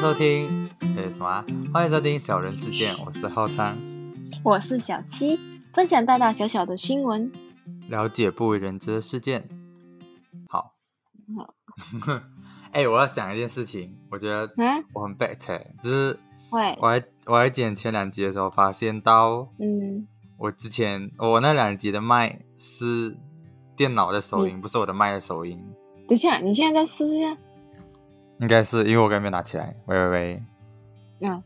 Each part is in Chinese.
收听，呃，什么啊？欢迎收听小人事件，我是浩昌，我是小七，分享大大小小的新闻。了解不为人知的事件。好，好，哎、我要想一件事情，我觉得嗯，我很 bad，欸就是会，我还我还剪前两集的时候，发现到嗯，我之前我那两集的麦是电脑的收音，不是我的麦的收音，等一下，你现在再试一下，应该是因为我刚才没有拿起来。喂喂喂，嗯，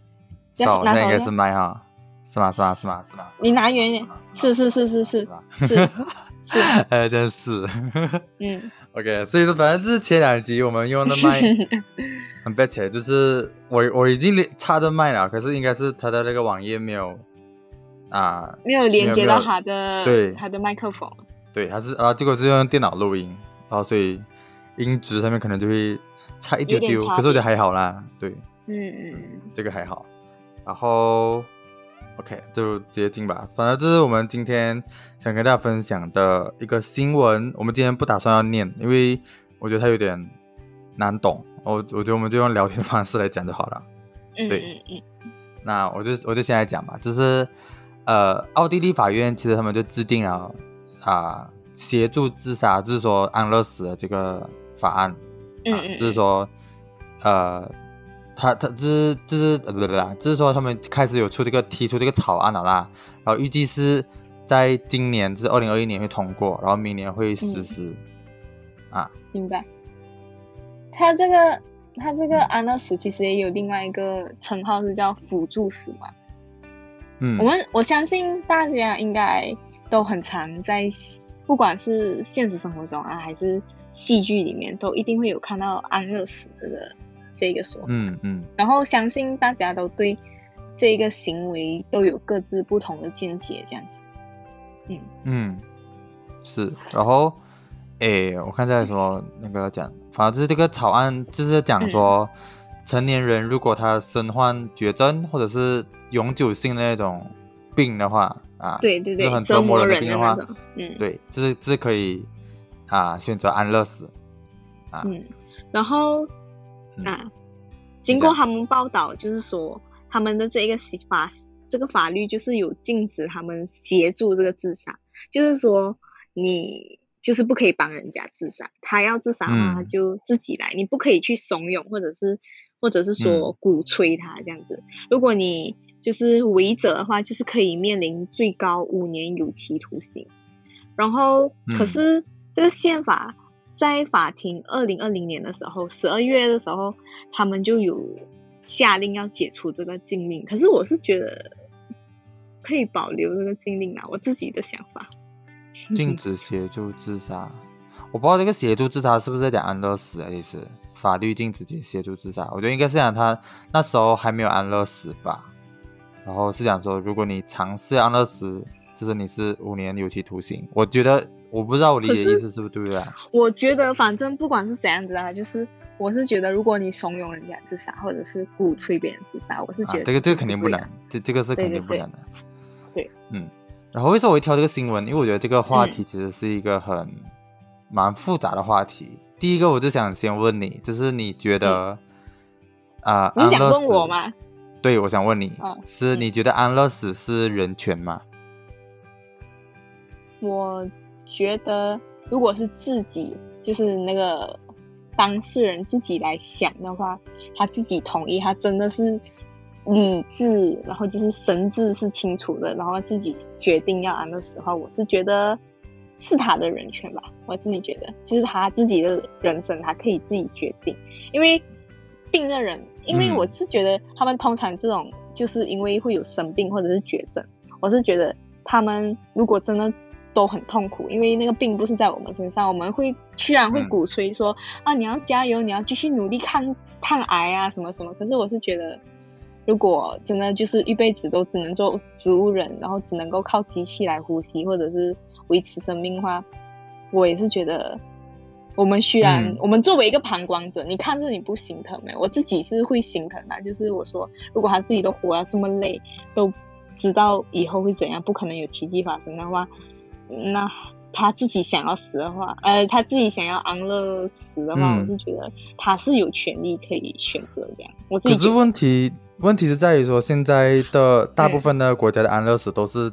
是哦，那应该是麦哈，是吗？是吗？是吗？是吗？你拿远一点，是是是是是是？是 是，哎，真是。嗯，OK，所以说反正就是前两集我们用的麦 很 bad，欸就是我我已经连插着麦了，可是应该是他的那个网页没有啊，没有连接到他的对他的麦克风，对，还是啊，结果是用电脑录音，然后所以音质上面可能就会差一丢丢，可是我觉得还好啦，对，嗯嗯这个还好。然后 OK 就直接进吧，反正这是我们今天想跟大家分享的一个新闻。我们今天不打算要念，因为我觉得它有点难懂。我我觉得我们就用聊天方式来讲就好了。嗯，对嗯嗯那我就我就先来讲吧，就是呃，奥地利法院其实他们就制定了啊、协助自杀，就是说安乐死的这个法案。啊，嗯嗯，就是说，呃，他他就是就是呃不不不，就是说他们开始有出这个提出这个草案了啦，然后预计是在今年是二零二一年会通过，然后明年会实施。啊，明白。他这个他这个安乐死其实也有另外一个称号是叫辅助死嘛，嗯，我们我相信大家应该都很常在，不管是现实生活中啊，还是戏剧里面，都一定会有看到安乐死这个这个说法。嗯嗯然后相信大家都对这个行为都有各自不同的见解，这样子。嗯嗯，是，然后。诶，我看在说那个讲，反正就是这个草案，就是讲说，成年人如果他身患绝症或者是永久性的那种病的话，啊，对对对就，很折折磨磨人的病的话种。嗯，对，就是这是可以啊选择安乐死啊，嗯，然后嗯啊，经过他们报道，就是说他们的这个法这个法律就是有禁止他们协助这个自杀，就是说你就是不可以帮人家自杀，他要自杀的话嗯。他就自己来，你不可以去怂恿或者是或者是说鼓吹他这样子。如果你就是违者的话，就是可以面临最高五年有期徒刑。然后，可嗯。是这个宪法在法庭二零二零年的时候，十二月的时候，他们就有下令要解除这个禁令。可是我是觉得可以保留这个禁令啊，我自己的想法。禁止协助自杀。我不知道这个协助自杀是不是在讲安乐死啊？其实法律禁止协助自杀，我觉得应该是讲他那时候还没有安乐死吧。然后是讲说，如果你尝试安乐死，就是你是五年有期徒刑。我觉得我不知道我理解意思是不是对不对啊？我觉得反正不管是怎样子啊，就是我是觉得，如果你怂恿人家自杀，或者是鼓吹别人自杀，我是觉得、啊、这个这个肯定不能。，这这个是肯定不能的。对，嗯，然后为什么我会挑这个新闻？因为我觉得这个话嗯题其实是一个很蛮复杂的话题。第一个，我就想先问你，就是你觉得啊、嗯你想安乐死问我？吗？对，我想问你，嗯是你觉得安乐死是人权吗？我觉得，如果是自己，就是那个当事人自己来想的话，他自己同意，他真的是理智，然后就是神智是清楚的，然后自己决定要安乐死的话，我是觉得是他的人权吧。我自己觉得，就是他自己的人生，他可以自己决定，因为病的人，因为嗯我是觉得他们通常这种，就是因为会有生病或者是绝症，我是觉得他们如果真的都很痛苦，因为那个病不是在我们身上，我们会居然会嗯鼓吹说、啊，你要加油，你要继续努力抗抗癌啊，什么什么。可是我是觉得，如果真的就是一辈子都只能做植物人，然后只能够靠机器来呼吸或者是维持生命的话，我也是觉得。我们虽然、嗯我们作为一个旁观者，你看着你不心疼没？我自己是会心疼的，就是我说，如果他自己都活到这么累，都知道以后会怎样，不可能有奇迹发生的话，那他自己想要死的话，呃，他自己想要安乐死的话，嗯我是觉得他是有权利可以选择这样。我自可是己觉得问题问题是在于说，现在的大部分的国家的安乐死都是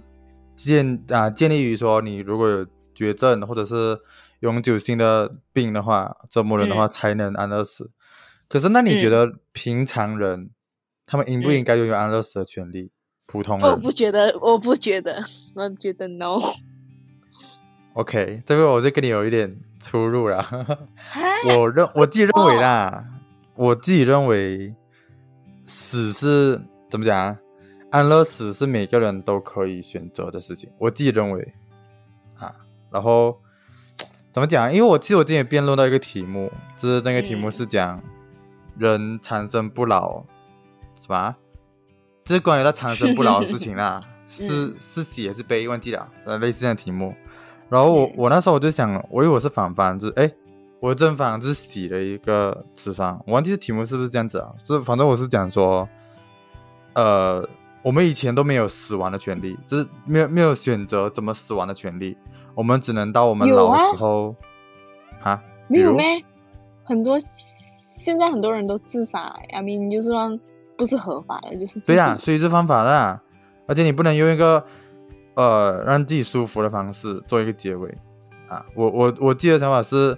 建啊、建立于说，你如果有绝症或者是永久性的病的话，折磨人的话才能安乐死。可是那你觉嗯得平常人、他们应不嗯应该拥有安乐死的权利？普通人我不觉得，我不觉得，我觉得 no。，OK，这边我就跟你有一点出入了。哈我认我自己认为啦，我自己认为死是怎么讲啊？安乐死是每个人都可以选择的事情，我自己认为啊。然后怎么讲？因为我记得我之前辩论到一个题目，就是那个题目嗯是讲人长生不老，什么啊？这是关于到长生不老的事情啦，是是喜还是悲？忘记了，呃，类似这样的题目。然后我嗯我那时候我就想，我以为我是反方，就是哎，我的正方就是洗了一个次方，我忘记题目是不是这样子啊？就是反正我是讲说，呃，我们以前都没有死亡的权利，就是没有没有选择怎么死亡的权利，我们只能到我们老的啊时候，啊，比如没有咩？很多现在很多人都自杀，I mean 就是说不是合法的，就是对呀、自己所以是犯法的啊、而且你不能用一个呃让自己舒服的方式做一个结尾。啊。我我我记得想法是，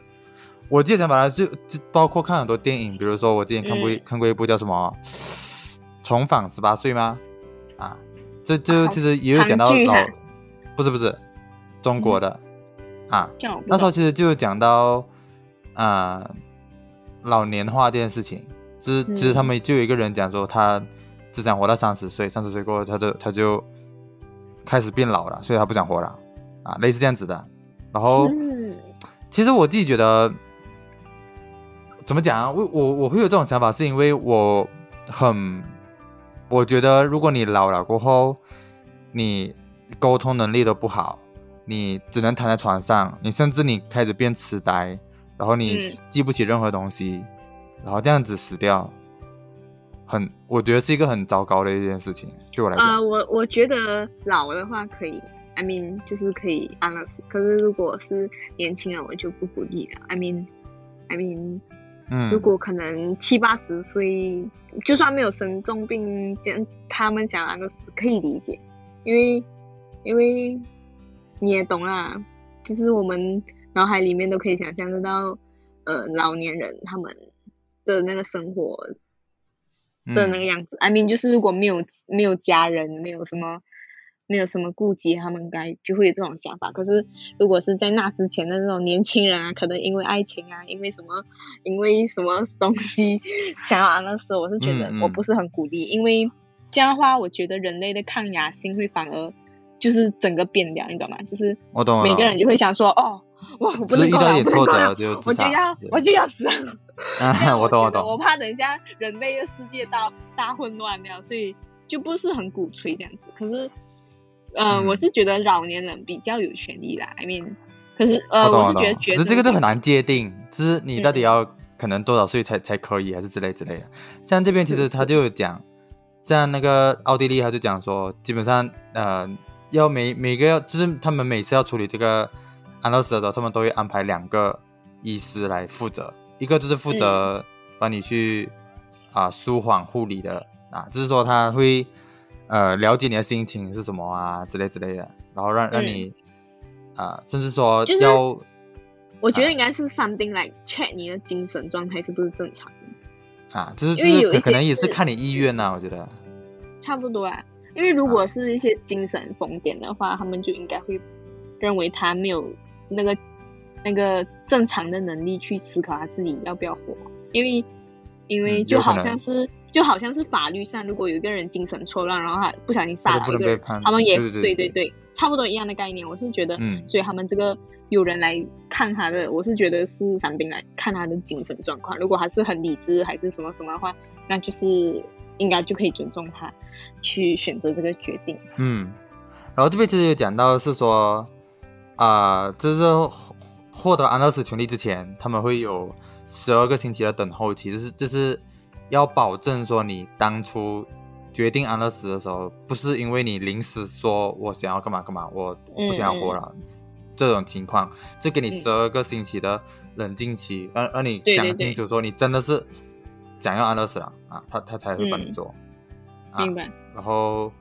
我记得想法呢就就包括看很多电影，比如说我之前看过看过一部叫什么《重返十八岁》吗？啊，这这啊其实也有讲到老不是不是中国的、啊，那时候其实就有讲到啊、老年化这件事情，就是其实他嗯们就有一个人讲说，他只想活到三十岁，三十岁过后他就他就开始变老了，所以他不想活了啊，类似这样子的。然后嗯其实我自己觉得怎么讲啊，我我我会有这种想法，是因为我很我觉得如果你老了过后，你沟通能力都不好，你只能躺在床上，你甚至你开始变痴呆，然后你嗯记不起任何东西，然后这样子死掉，很我觉得是一个很糟糕的一件事情，对我来讲。呃，我我觉得老的话可以，I mean 就是可以安乐死。可是如果是年轻人，我就不鼓励了。I mean I mean 嗯，如果可能七八十岁，就算没有生重病，这样他们讲安乐死可以理解，因为因为你也懂啦，就是我们脑海里面都可以想象得到，呃，老年人他们的那个生活的那个嗯样子。I mean，就是如果没有没有家人，没有什么没有什么顾忌，他们该就会有这种想法。可是如果是在那之前的那种年轻人啊，可能因为爱情啊，因为什么因为什么东西想要安乐死，我是觉得我不是很鼓励，因为这样的话，我觉得人类的抗压性会反而就是整个变掉，你懂吗？就是我懂每个人就会想说，哦。我我不只是遇到能够了，一点挫折我不能够了就我就要我就要死。啊，我懂我我懂，我怕等一下人类的世界大大混乱掉，所以就不是很鼓吹这样子。可是，呃，嗯我是觉得老年人比较有权利啦。I mean，可是呃，我我是觉得懂，觉得这个都很难界定，就是你到底嗯要可能多少岁才才可以，还是之类之类的。像这边其实他就有讲，在那个奥地利他就讲说，基本上呃要每每个要就是他们每次要处理这个安乐死的时候，他们都会安排两个医师来负责，一个就是负责帮你去啊、舒缓护理的啊，就是说他会呃了解你的心情是什么啊之类之类的，然后让让嗯。你啊、甚至说就是要我觉得应该是 something like check 你的精神状态是不是正常的，啊，就是因为有一些就是可可能也是是看你意愿呐、我觉得。差不多啊。因为如果是一些精神疯癫的话，他们就应该会认为他没有那个那个正常的能力去思考他自己要不要活，因为因为就好像是、就好像是法律上，如果有一个人精神错乱，然后他不小心杀了一个人，他们也对对对对差不多一样的概念。我是觉得，嗯所以他们这个有人来看他的，我是觉得是伞兵来看他的精神状况。如果他是很理智还是什么什么的话，那就是应该就可以尊重他去选择这个决定。嗯，然后这边其实有讲到是说啊、就是获获得安乐死权利之前，他们会有十二个星期的等候期，就是就是要保证说你当初决定安乐死的时候，不是因为你临时说我想要干嘛干嘛，我我不想要活了，这种情况，就给你嗯十二个星期的冷静期，让让你想清楚，说你真的是想要安乐死了啊，他他才会帮你嗯做。啊明白。然后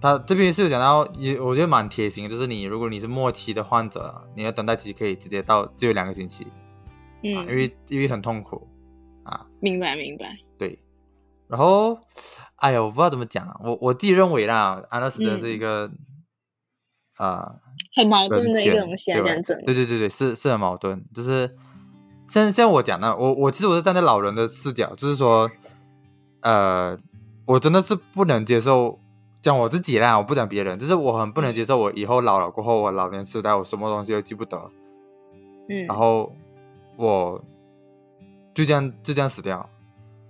他这边是有讲到，也我觉得蛮贴心的，就是你如果你是末期的患者，你的等待期可以直接到只有两个星期、啊，因嗯，为因为很痛苦啊，明白明白。对。然后，哎呀，我不知道怎么讲啊，我我自己认为啦，安乐死真的嗯是一个啊、很矛盾的一个东西啊，对吧这样子。对对对对，是是很矛盾，就是像像我讲的，我我其实我是站在老人的视角，就是说，呃，我真的是不能接受，讲我自己啦，我不讲别人，就是我很不能接受我以后老了过后，我老年痴呆，我什么东西都记不得，嗯，然后我就这样就这样死掉。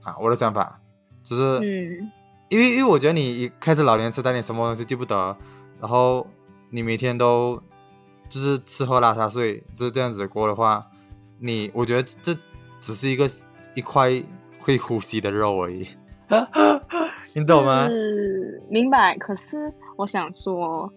啊！我的想法。就是，嗯。因为因为我觉得你一开始老年痴呆，你什么东西都记不得，然后你每天都就是吃喝拉撒睡，就是这样子过的话，你我觉得这只是一个一块会呼吸的肉而已，你懂吗？是明白。可是我想说，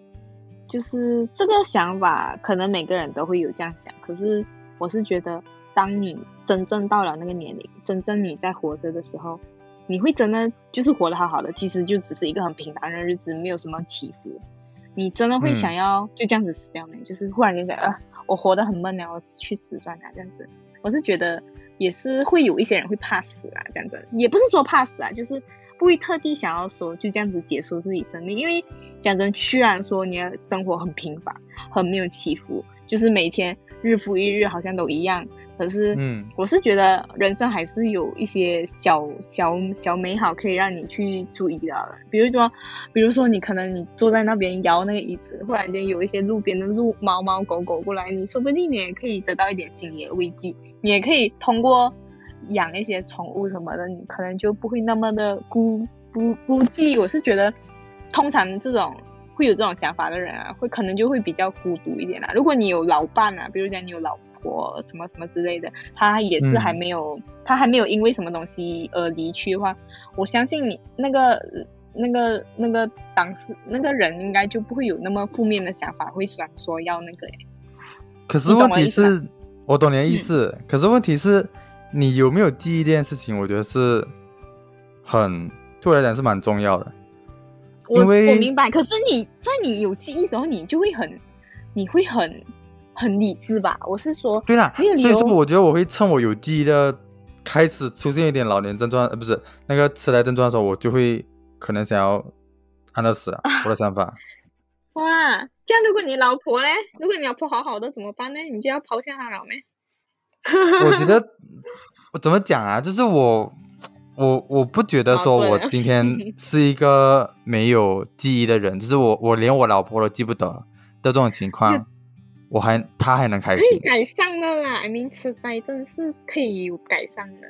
就是这个想法，可能每个人都会有这样想。可是我是觉得，当你真正到了那个年龄，真正你在活着的时候，你会真的就是活得好好的，其实就只是一个很平凡的日子，没有什么起伏。你真的会嗯想要就这样子死掉没？就是忽然间想，啊，我活得很闷啊，我去死算了这样子。我是觉得也是会有一些人会怕死啊，这样子，也不是说怕死啊，就是不会特地想要说就这样子结束自己生命，因为讲真，虽然说你的生活很平凡，很没有起伏，就是每天日复一日好像都一样，可是嗯。我是觉得人生还是有一些小小小美好可以让你去注意到的，比如说，比如说你可能你坐在那边摇那个椅子，忽然间有一些路边的路猫猫狗狗过来，你说不定你也可以得到一点心理的慰藉，你也可以通过养一些宠物什么的，你可能就不会那么的孤孤孤寂。我是觉得，通常这种会有这种想法的人啊，会可能就会比较孤独一点啦。如果你有老伴啊，比如讲你有老婆什么什么之类的，他也是嗯还没有，他还没有因为什么东西而离去的话，我相信你那个那个那个当时那个人应该就不会有那么负面的想法，会想说要那个。可是问题是，我懂你的意思。可是问题是，你有没有记忆这件事情，我觉得是很对我来讲是蛮重要的。我因为我明白，可是你在你有记忆时候，你就会很，你会很很理智吧？我是说，对啦，所以说我觉得我会趁我有记忆的开始出现一点老年症状，呃，不是那个痴呆症状的时候，我就会可能想要安乐死了。我的想法，哇，这样如果你老婆嘞，如果你老婆好好的怎么办呢？你就要抛下她了没？我觉得我 怎么讲啊，就是我。我我不觉得说我今天 是一个没有记忆的人，就是我我连我老婆都记不得的这种情况，我还他还能开心可以，改善的啦，I mean 痴呆症是可以有改善的。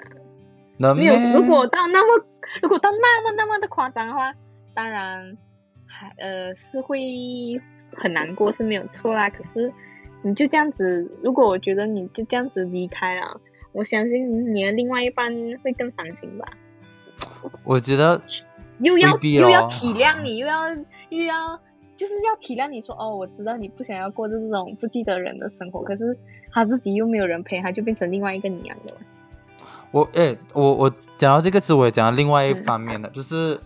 能没有，如果到那么，如果到那么那么的夸张的话，当然还呃是会很难过是没有错啦。可是你就这样子，如果我觉得你就这样子离开了，我相信你的另外一半会更伤心吧。我觉得又要又要哦体谅你，又要又要就是要体谅你说哦，我知道你不想要过这种不记得人的生活，可是他自己又没有人陪，他就变成另外一个你样的。我哎、我我讲到这个词，我也讲到另外一嗯方面的，就是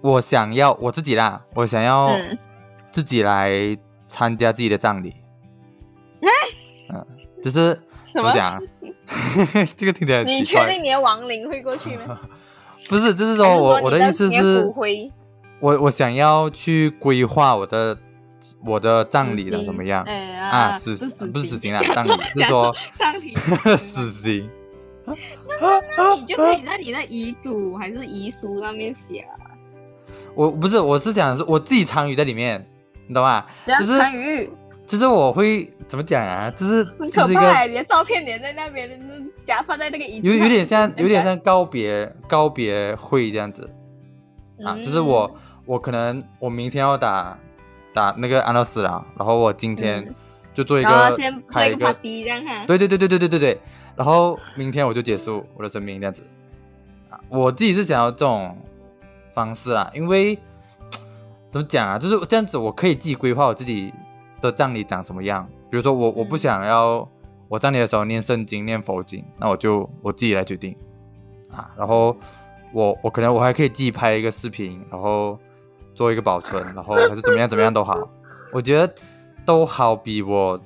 我想要我自己啦，我想要嗯自己来参加自己的葬礼。嗯，就是怎么讲啊？这个听起来很你。确定你的亡灵会过去吗？不是，就是说我我的意思是我我想要去规划我的我的葬礼了，死刑怎么样？哎啊，死死不不是死刑啦，讲 葬礼是说葬礼死刑。那你就可以在你的遗嘱还是遗书上面写啊，我不是，我是想说我自己参与在里面，你懂吗？就是就是我会怎么讲啊？就是很可怕欸，你的照片连在那边，那夹放在那个椅子有上有点像有点像告别告别会这样子啊，就是我嗯我可能我明天要打打那个安乐死了，然后我今天嗯就做一然后个先做一个这样哈，对对对对对对对对，然后明天我就结束我的生命这样子。啊，我自己是想要这种方式啊，因为怎么讲啊，就是这样子，我可以自己规划我自己的葬礼长什么样。比如说我我不嗯想要我葬礼的时候念圣经、念佛经，那我就我自己来决定啊。然后我我可能我还可以自己拍一个视频，然后做一个保存，然后还是怎么样怎么样都好，我觉得都好比我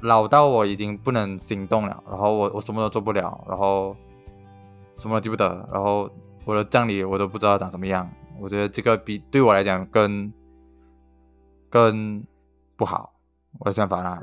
老到我已经不能行动了，然后我我什么都做不了，然后什么都记不得，然后我的葬礼我都不知道长什么样。我觉得这个比对我来讲更更不好，我的想法啦。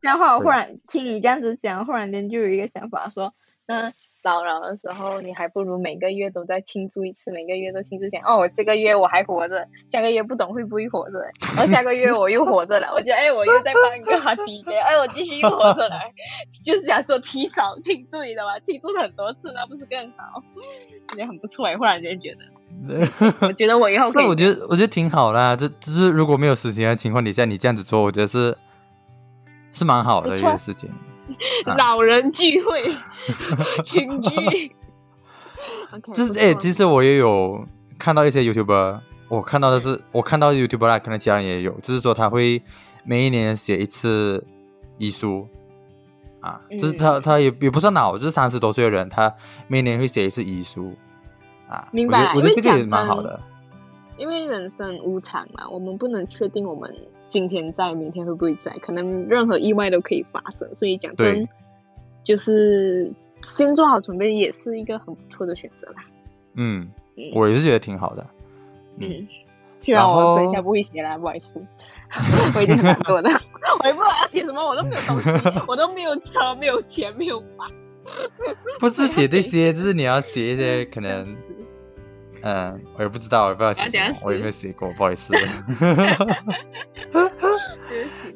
这样的话，我忽然听你这样子讲，忽然间就有一个想法说，那老了的时候，你还不如每个月都在庆祝一次，每个月都庆祝讲，哦，我这个月我还活着，下个月不懂会不会活着，然后下个月我又活着了，我觉得哎，我又在办一个 party 哎，我继续又活着了，就是想说提早庆祝，你知道吗？庆祝很多次，那不是更好？我觉很不错哎，忽然间觉得，我觉得我以后可以，我觉得我觉得挺好的、啊，这就是如果没有死刑的情况底下，你这样子做，我觉得是是蛮好的一件事情。啊。老人聚会 群聚。就是哎、其实我也有看到一些 YouTuber，我看到的是我看到 YouTuber 啦，可能其他人也有，就是说他会每一年写一次遗书。啊，就是他嗯。他也也不算老，就是三十多岁的人，他每年会写一次遗书啊。明白了我觉得这个也蛮好的。因为人生无常嘛，我们不能确定我们今天在，明天会不会在，可能任何意外都可以发生。所以讲真，就是先做好准备，也是一个很不错的选择啦。嗯，嗯我也是觉得挺好的。嗯嗯，希望然我等一下不会写啦，不好意思，我已经很难过了，我也不知道要写什么，我都没有东西，我都没有车，没有钱，没有房。不是写这些，就是你要写一些可能，嗯，我也不知道，我也不知道写要怎样什么，我也没有写过，不好意思。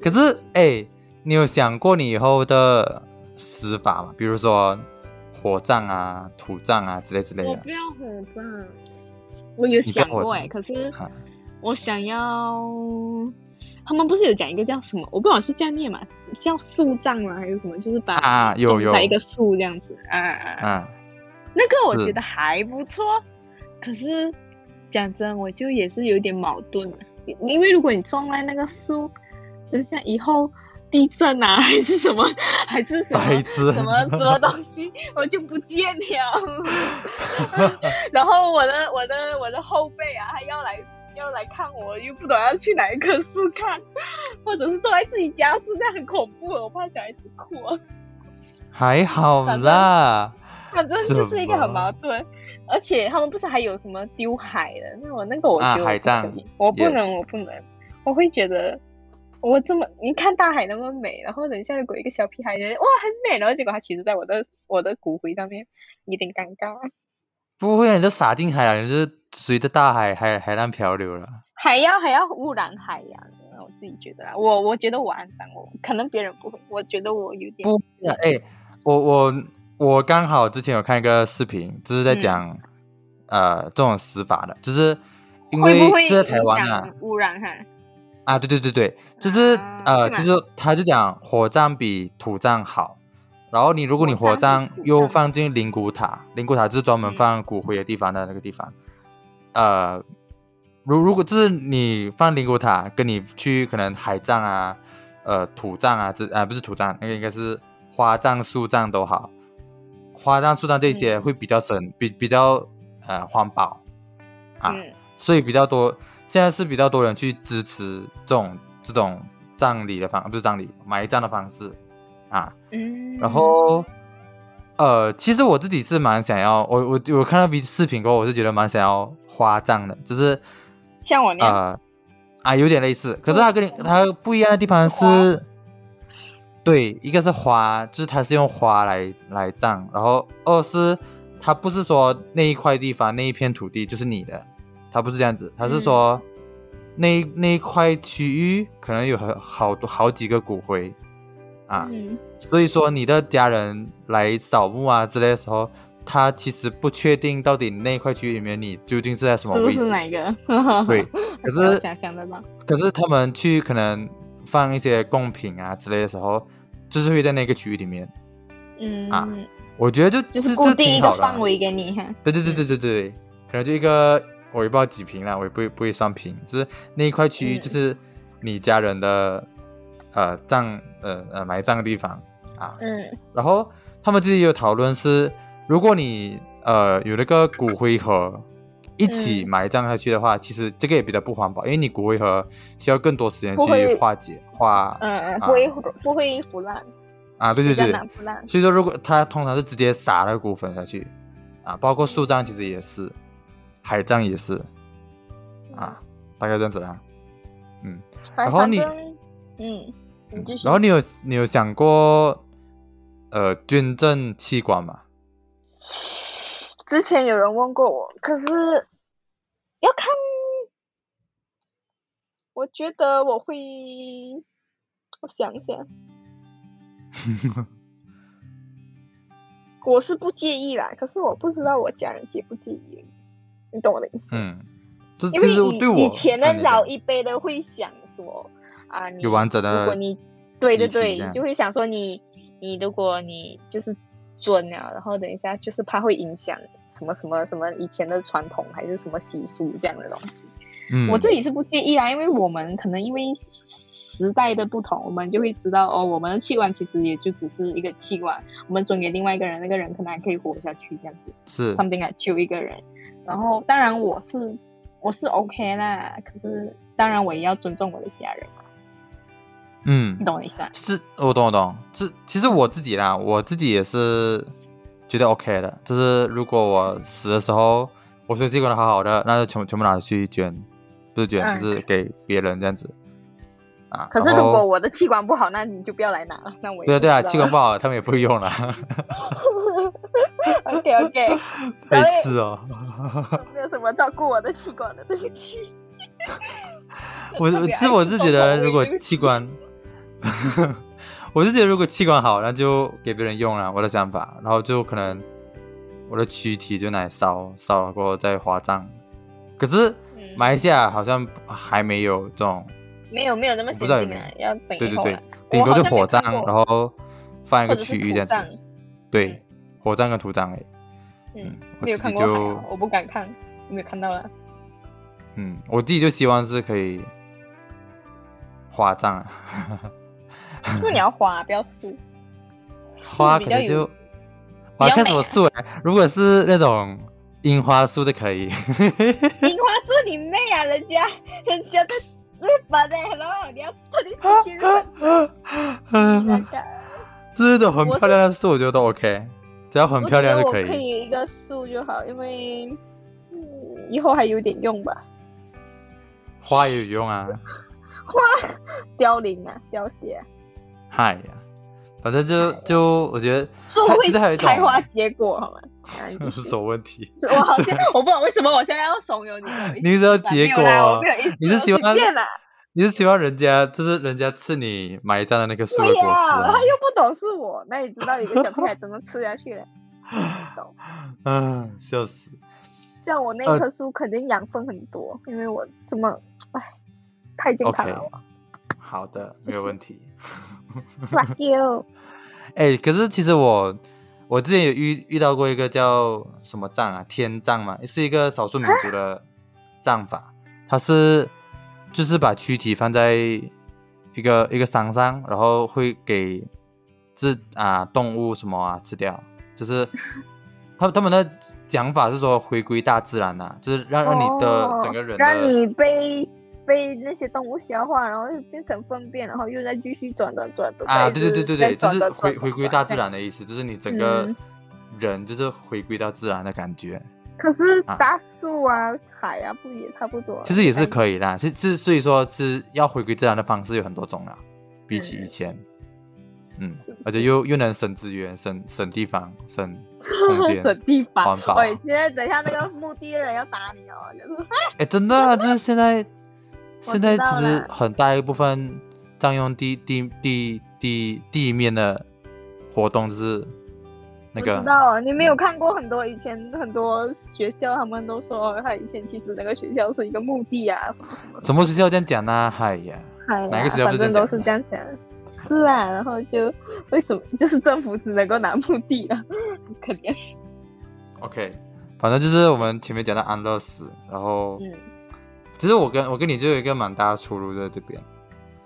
可是，哎、你有想过你以后的死法吗？比如说火葬啊、土葬啊之类之类的我不。要火葬，我有想过哎、葬可是啊我想要，他们不是有讲一个叫什么？我不管是叫念嘛，叫树葬吗？还是什么？就是把啊，有有种在一个树这样子啊啊啊！啊，那个我觉得还不错，可是讲真，我就也是有点矛盾的，因因为如果你种在那个树，等下以后地震啊，还是什么，还是什么什么什么东西，我就不见了。然后我的我的我的后辈啊，还要来要来看我，又不懂要去哪一棵树看，或者是坐在自己家树，那很恐怖，我怕小孩子哭啊。还好啦。反正就是一个很矛盾，而且他们不是还有什么丢海的？那我那个我啊觉得我不海葬我不能我不能，我会觉得我这么你看大海那么美，然后等一下如果一个小屁孩哇很美，然后结果他其实在我的我的骨灰上面，有点尴尬。不会啊，你就撒进海了，你就随着大海海海浪漂流了。还要还要污染海洋，我自己觉得啦，我我觉得我肮脏，我可能别人不会，我觉得我有点不会啊，哎、我我我刚好之前有看一个视频，就是在嗯。讲、呃这种死法的，就是因为是在台湾啊。污染哈？啊，对对对对，就是、啊呃，其实他就讲火葬比土葬好，然后你如果你火火葬葬又放进灵骨塔，灵骨塔就是专门嗯放骨灰的地方的那个地方，呃，如如果就是你放灵骨塔，跟你去可能海葬啊，呃土葬啊，这啊不是土葬，那个应该是花葬、树葬都好，花葬、树葬这些嗯会比较省，比比较呃环保啊。嗯所以比较多，现在是比较多人去支持这种这种葬礼的方，不是葬礼，埋葬的方式啊。嗯，然后，呃，其实我自己是蛮想要，我我我看到比视频过后，我是觉得蛮想要花葬的，就是像我那样。呃啊有点类似，可是它跟你它不一样的地方是，对，一个是花，就是它是用花来来葬，然后二是它不是说那一块地方那一片土地就是你的，它不是这样子，它是说那那一块区域可能有很好多好几个骨灰啊，嗯所以说你的家人来扫墓啊之类的时候，他其实不确定到底那一块区域里面你究竟是在什么位置，是哪个？对，可 是想象得到。可是他们去可能放一些贡品啊之类的时候，就是会在那个区域里面，嗯。啊我觉得就就是固定一个范围给你。哈。对对对对对对，可能就一个我也不知道几平啦，我也不会不会算平，就是那一块区域嗯。就是你家人的呃葬呃呃埋葬的地方啊。嗯。然后他们自己有讨论是，如果你呃有那个骨灰盒一起嗯埋葬下去的话，其实这个也比较不环保，因为你骨灰盒需要更多时间去化解化嗯不会不会腐烂，啊，对对对，腐烂。所以说如果它通常是直接撒了骨粉下去啊，包括树葬其实也是，海葬也是啊，大概这样子啦。嗯，然后你嗯，你。然后你有你有想过呃捐赠器官吗？之前有人问过我，可是要看，我觉得我会，我想想，我是不介意啦，可是我不知道我家人介不介意，你懂我的意思？嗯，这因为以以前的老一辈的会想说啊，你有完整的如果你对对对就会想说你你如果你就是准了，然后等一下就是怕会影响什么什么什么以前的传统还是什么习俗这样的东西。嗯，我自己是不介意啦，因为我们可能因为时代的不同，我们就会知道哦，我们的器官其实也就只是一个器官，我们转给另外一个人，那个人可能还可以活下去这样子。是 something like 救一个人。然后当然我是我是 OK 啦，可是当然我也要尊重我的家人，嗯你，懂我意思啊？是我懂我懂，这其实我自己啦，我自己也是觉得 OK 的，就是如果我死的时候，我所有器官的好好的，那就全全部拿去捐，不是捐，嗯就是给别人这样子啊。可是如果我的器官不好，那你就不要来拿了，那我也对啊对啊，器官不 好，他们也不会用了，OK OK，白痴哦。没有什么照顾我的器官的，对不起。我是觉得，爱吃如果器官，我是觉得如果器官好，那就给别人用了，我的想法，然后就可能我的躯体就拿来烧，烧了过后再花葬。可是嗯。马来西亚好像还没有这种，没有没有那么先进啊，要等对对对顶多就火葬，然后放一个区域这样子。葬对，火葬跟土葬诶，嗯，我自己就我不敢看，没有看到了。嗯，我自己就希望是可以花葬啊，因为你要花，不要输。花可能就，我要看什么树哎、如果是那种樱花树的可以，樱花树你妹啊！人家人家在日本呢、h e l l o 你要特地跑去。就是那种很漂亮的树，我觉得都 OK，只要很漂亮就可我觉得我可以。以一个树就好，因为嗯以后还有点用吧。花也有用啊，花凋零啊，凋谢啊，嗨呀，反正就就我觉得其实还有会一种开花结果好吗？什么问题？我好像 我不知道为什么我现在要怂恿你，你是要结果你是希望随便啦，你是希望人家就是人家吃你埋葬的那个树的对果他？又不懂是我，那你知道有个小屁孩怎么吃下去的？不懂。嗯，笑死。像我那呃棵树肯定养分很多，因为我这么，唉，太健康了我。好的，没有问题。Fuck you！哎、可是其实我我之前有遇遇到过一个叫什么葬啊，天葬嘛，是一个少数民族的葬法，它是就是把躯体放在一个一个山上，然后会给这啊动物什么啊吃掉，就是他他们的讲法是说回归大自然呐、就是让让你的整个人让你被被那些动物消化，然后变成粪便，然后又再继续转转转转啊，对对对对对，就是回回归大自。然的意思，就是你整个嗯人就是回归到自然的感觉。可是啊大树啊、海啊，不也差不多？其实也是。可以啦，是是，所以说是要回归自然的方式有很多种啦，比起以嗯前，嗯是，而且又又能省资源、省省地方、省空 间，省地方环，保喂，现在等一下那个墓地的人要打你哦，就是哎，真的啊，就是现在我现在其实很大一部分占用地地地地地面的活动就是那我个知道啊，你没有看过很多以前很多学校，他们都说他以前其实那个学校是一个墓地啊，什么什么。什么学校这样讲呢？嗨呀，哎呀哪个学校不反正都是这样讲是啊，然后就为什么就是政府只能够拿墓地啊？很可怜。OK，反正就是我们前面讲到安乐死，然后嗯，其实我跟我跟你就有一个蛮大的出入在这边，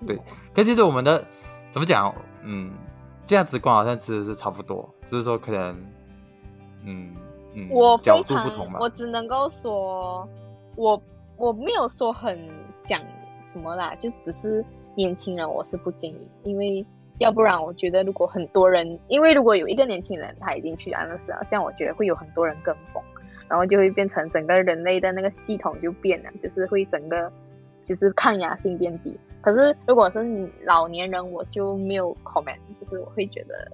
对，可其实我们的怎么讲？嗯，价值观好像其实是差不多，只是说可能，嗯嗯，我角度不同吧。我只能够说，我我没有说很讲什么啦，就只是年轻人我是不建议，因为要不然我觉得如果很多人，因为如果有一个年轻人他已经去安乐死了，这样我觉得会有很多人跟风，然后就会变成整个人类的那个系统就变了，就是会整个就是抗压性变低。可是如果是老年人，我就没有 comment，就是我会觉得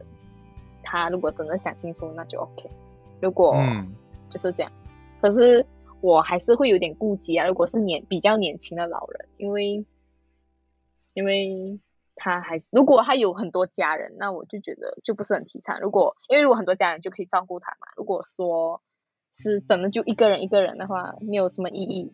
他如果真的想清楚，那就 OK。如果嗯，就是这样，可是我还是会有点顾忌啊。如果是年比较年轻的老人，因为因为他还是如果他有很多家人，那我就觉得就不是很提倡。如果因为如果很多家人就可以照顾他嘛，如果说是真的就一个人一个人的话，没有什么意义，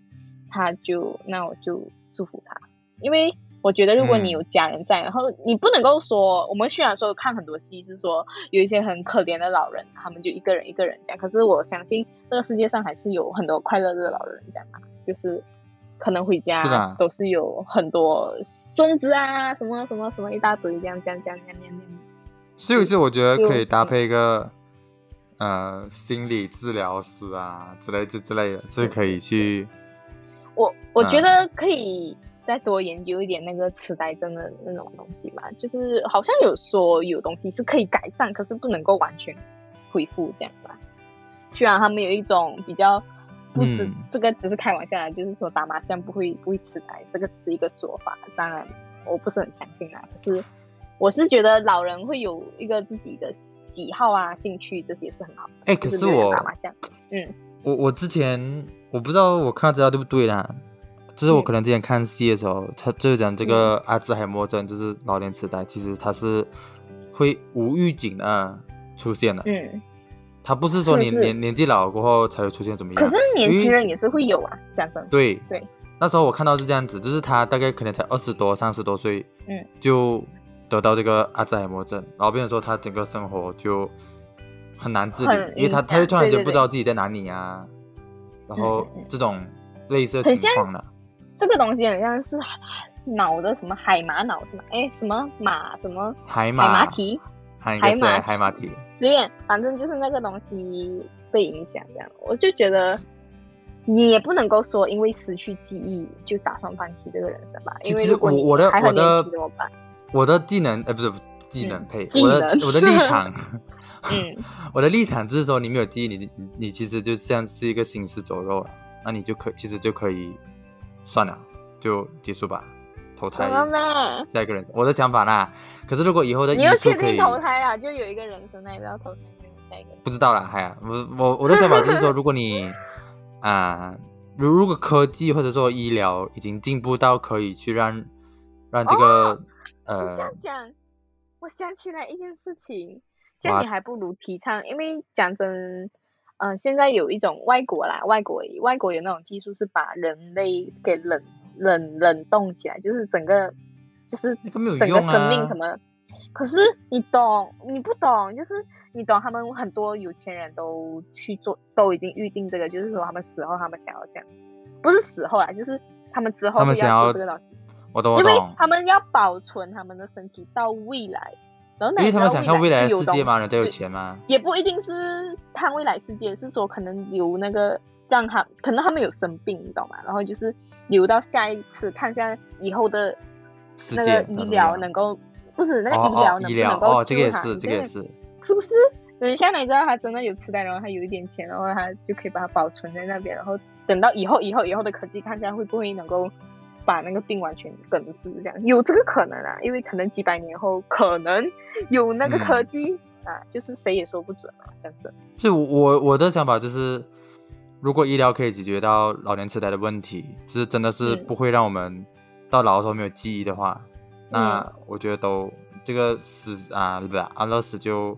他就那我就祝福他，因为。我觉得，如果你有家人在，然后你不能够说，我们虽然说看很多戏是说有一些很可怜的老人，他们就一个人一个人这样，可是我相信这个世界上还是有很多快乐的老人这样啊，就是可能回家都是有很多孙子啊，什么什么什么一大堆这样这样这样这样这样。所以是我觉得可以搭配一个呃心理治疗师啊之类之之类的，是可以去。我我觉得可以。再多研究一点那个痴呆症的那种东西吧，就是好像有说有东西是可以改善，可是不能够完全恢复这样吧。虽然他们有一种比较不止这个只是开玩笑，就是说打麻将不会不会痴呆，这个是一个说法。当然我不是很相信啦，可是我是觉得老人会有一个自己的喜好啊、兴趣，这些是很好的。哎，可是我打麻将，嗯，我我之前我不知道我看到资料对不对啦。就是我可能之前看戏的时候，他就是讲这个阿兹海默症，就是老年痴呆，其实它是会无预警的出现的。嗯，他不是说你年年纪老过后才会出现怎么样。可是年轻人也是会有啊，这样子。对对，那时候我看到是这样子，就是他大概可能才二十多、三十多岁，嗯，就得到这个阿兹海默症，然后变成说他整个生活就很难自理，因为他他就突然间不知道自己在哪里啊，然后这种类似的情况了。这个东西很像是脑的什么海马脑什么？哎，什么马什么海马马体？海马海马体。随便，反正就是那个东西被影响这样。我就觉得你也不能够说因为失去记忆就打算放弃这个人生吧。因为如果我的我的怎么办？我的技能呃，不是技能配我的我的立场。嗯，我的立场就是说，你没有记忆，你你其实就像是一个行尸走肉了，那你就可其实就可以。算了，就结束吧，投胎下一个人生。我的想法啦，可是如果以后的你要确定投胎啊，就有一个人生，那也要投胎下一个。不知道啦，嗨，我我我的想法就是说，如果你啊，如如果科技或者说医疗已经进步到可以去让让这个呃，这样讲，我想起来一件事情，这样你还不如提倡，因为讲真。嗯，现在有一种外国啦，外国外国有那种技术是把人类给冷冷冷冻起来，就是整个就是整个生命什么。可是你懂，你不懂，就是你懂，他们很多有钱人都去做，都已经预定这个，就是说他们死后他们想要这样子，不是死后啦，就是他们之后他们想要这个东西，我懂，因为他们要保存他们的身体到未来。然后因为他们想看未来的世界吗？人都有钱吗？也不一定是看未来世界，是说可能留那个让他，可能他们有生病，你懂吗？然后就是留到下一次看一下以后的那个医疗能够，不是那个医疗能不能够救他？这个也是，是不是？等下你知道他真的有痴呆，然后他有一点钱，然后他就可以把它保存在那边，然后等到以后以后以后的科技，看一下会不会能够。把那个病完全根治，这样有这个可能啊？因为可能几百年后可能有那个科技啊，就是谁也说不准啊，这样子。所以，我我的想法就是，如果医疗可以解决到老年痴呆的问题，就是真的是不会让我们到老的时候没有记忆的话，那我觉得都这个死啊，对不对？安乐死就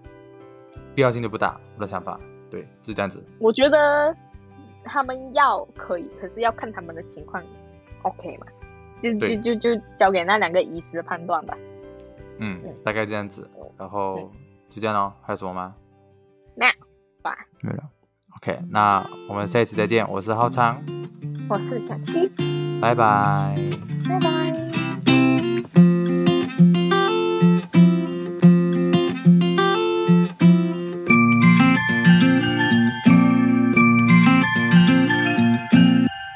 必要性就不大。我的想法，对，是这样子。我觉得他们要可以，可是要看他们的情况。OK 嘛，就就就就交给那两个医师判断吧。嗯，大概这样子，然后就这样喽。还有什么吗？没有吧？没了。OK，那我们下一次再见。我是浩昌，我是小七，拜拜拜拜。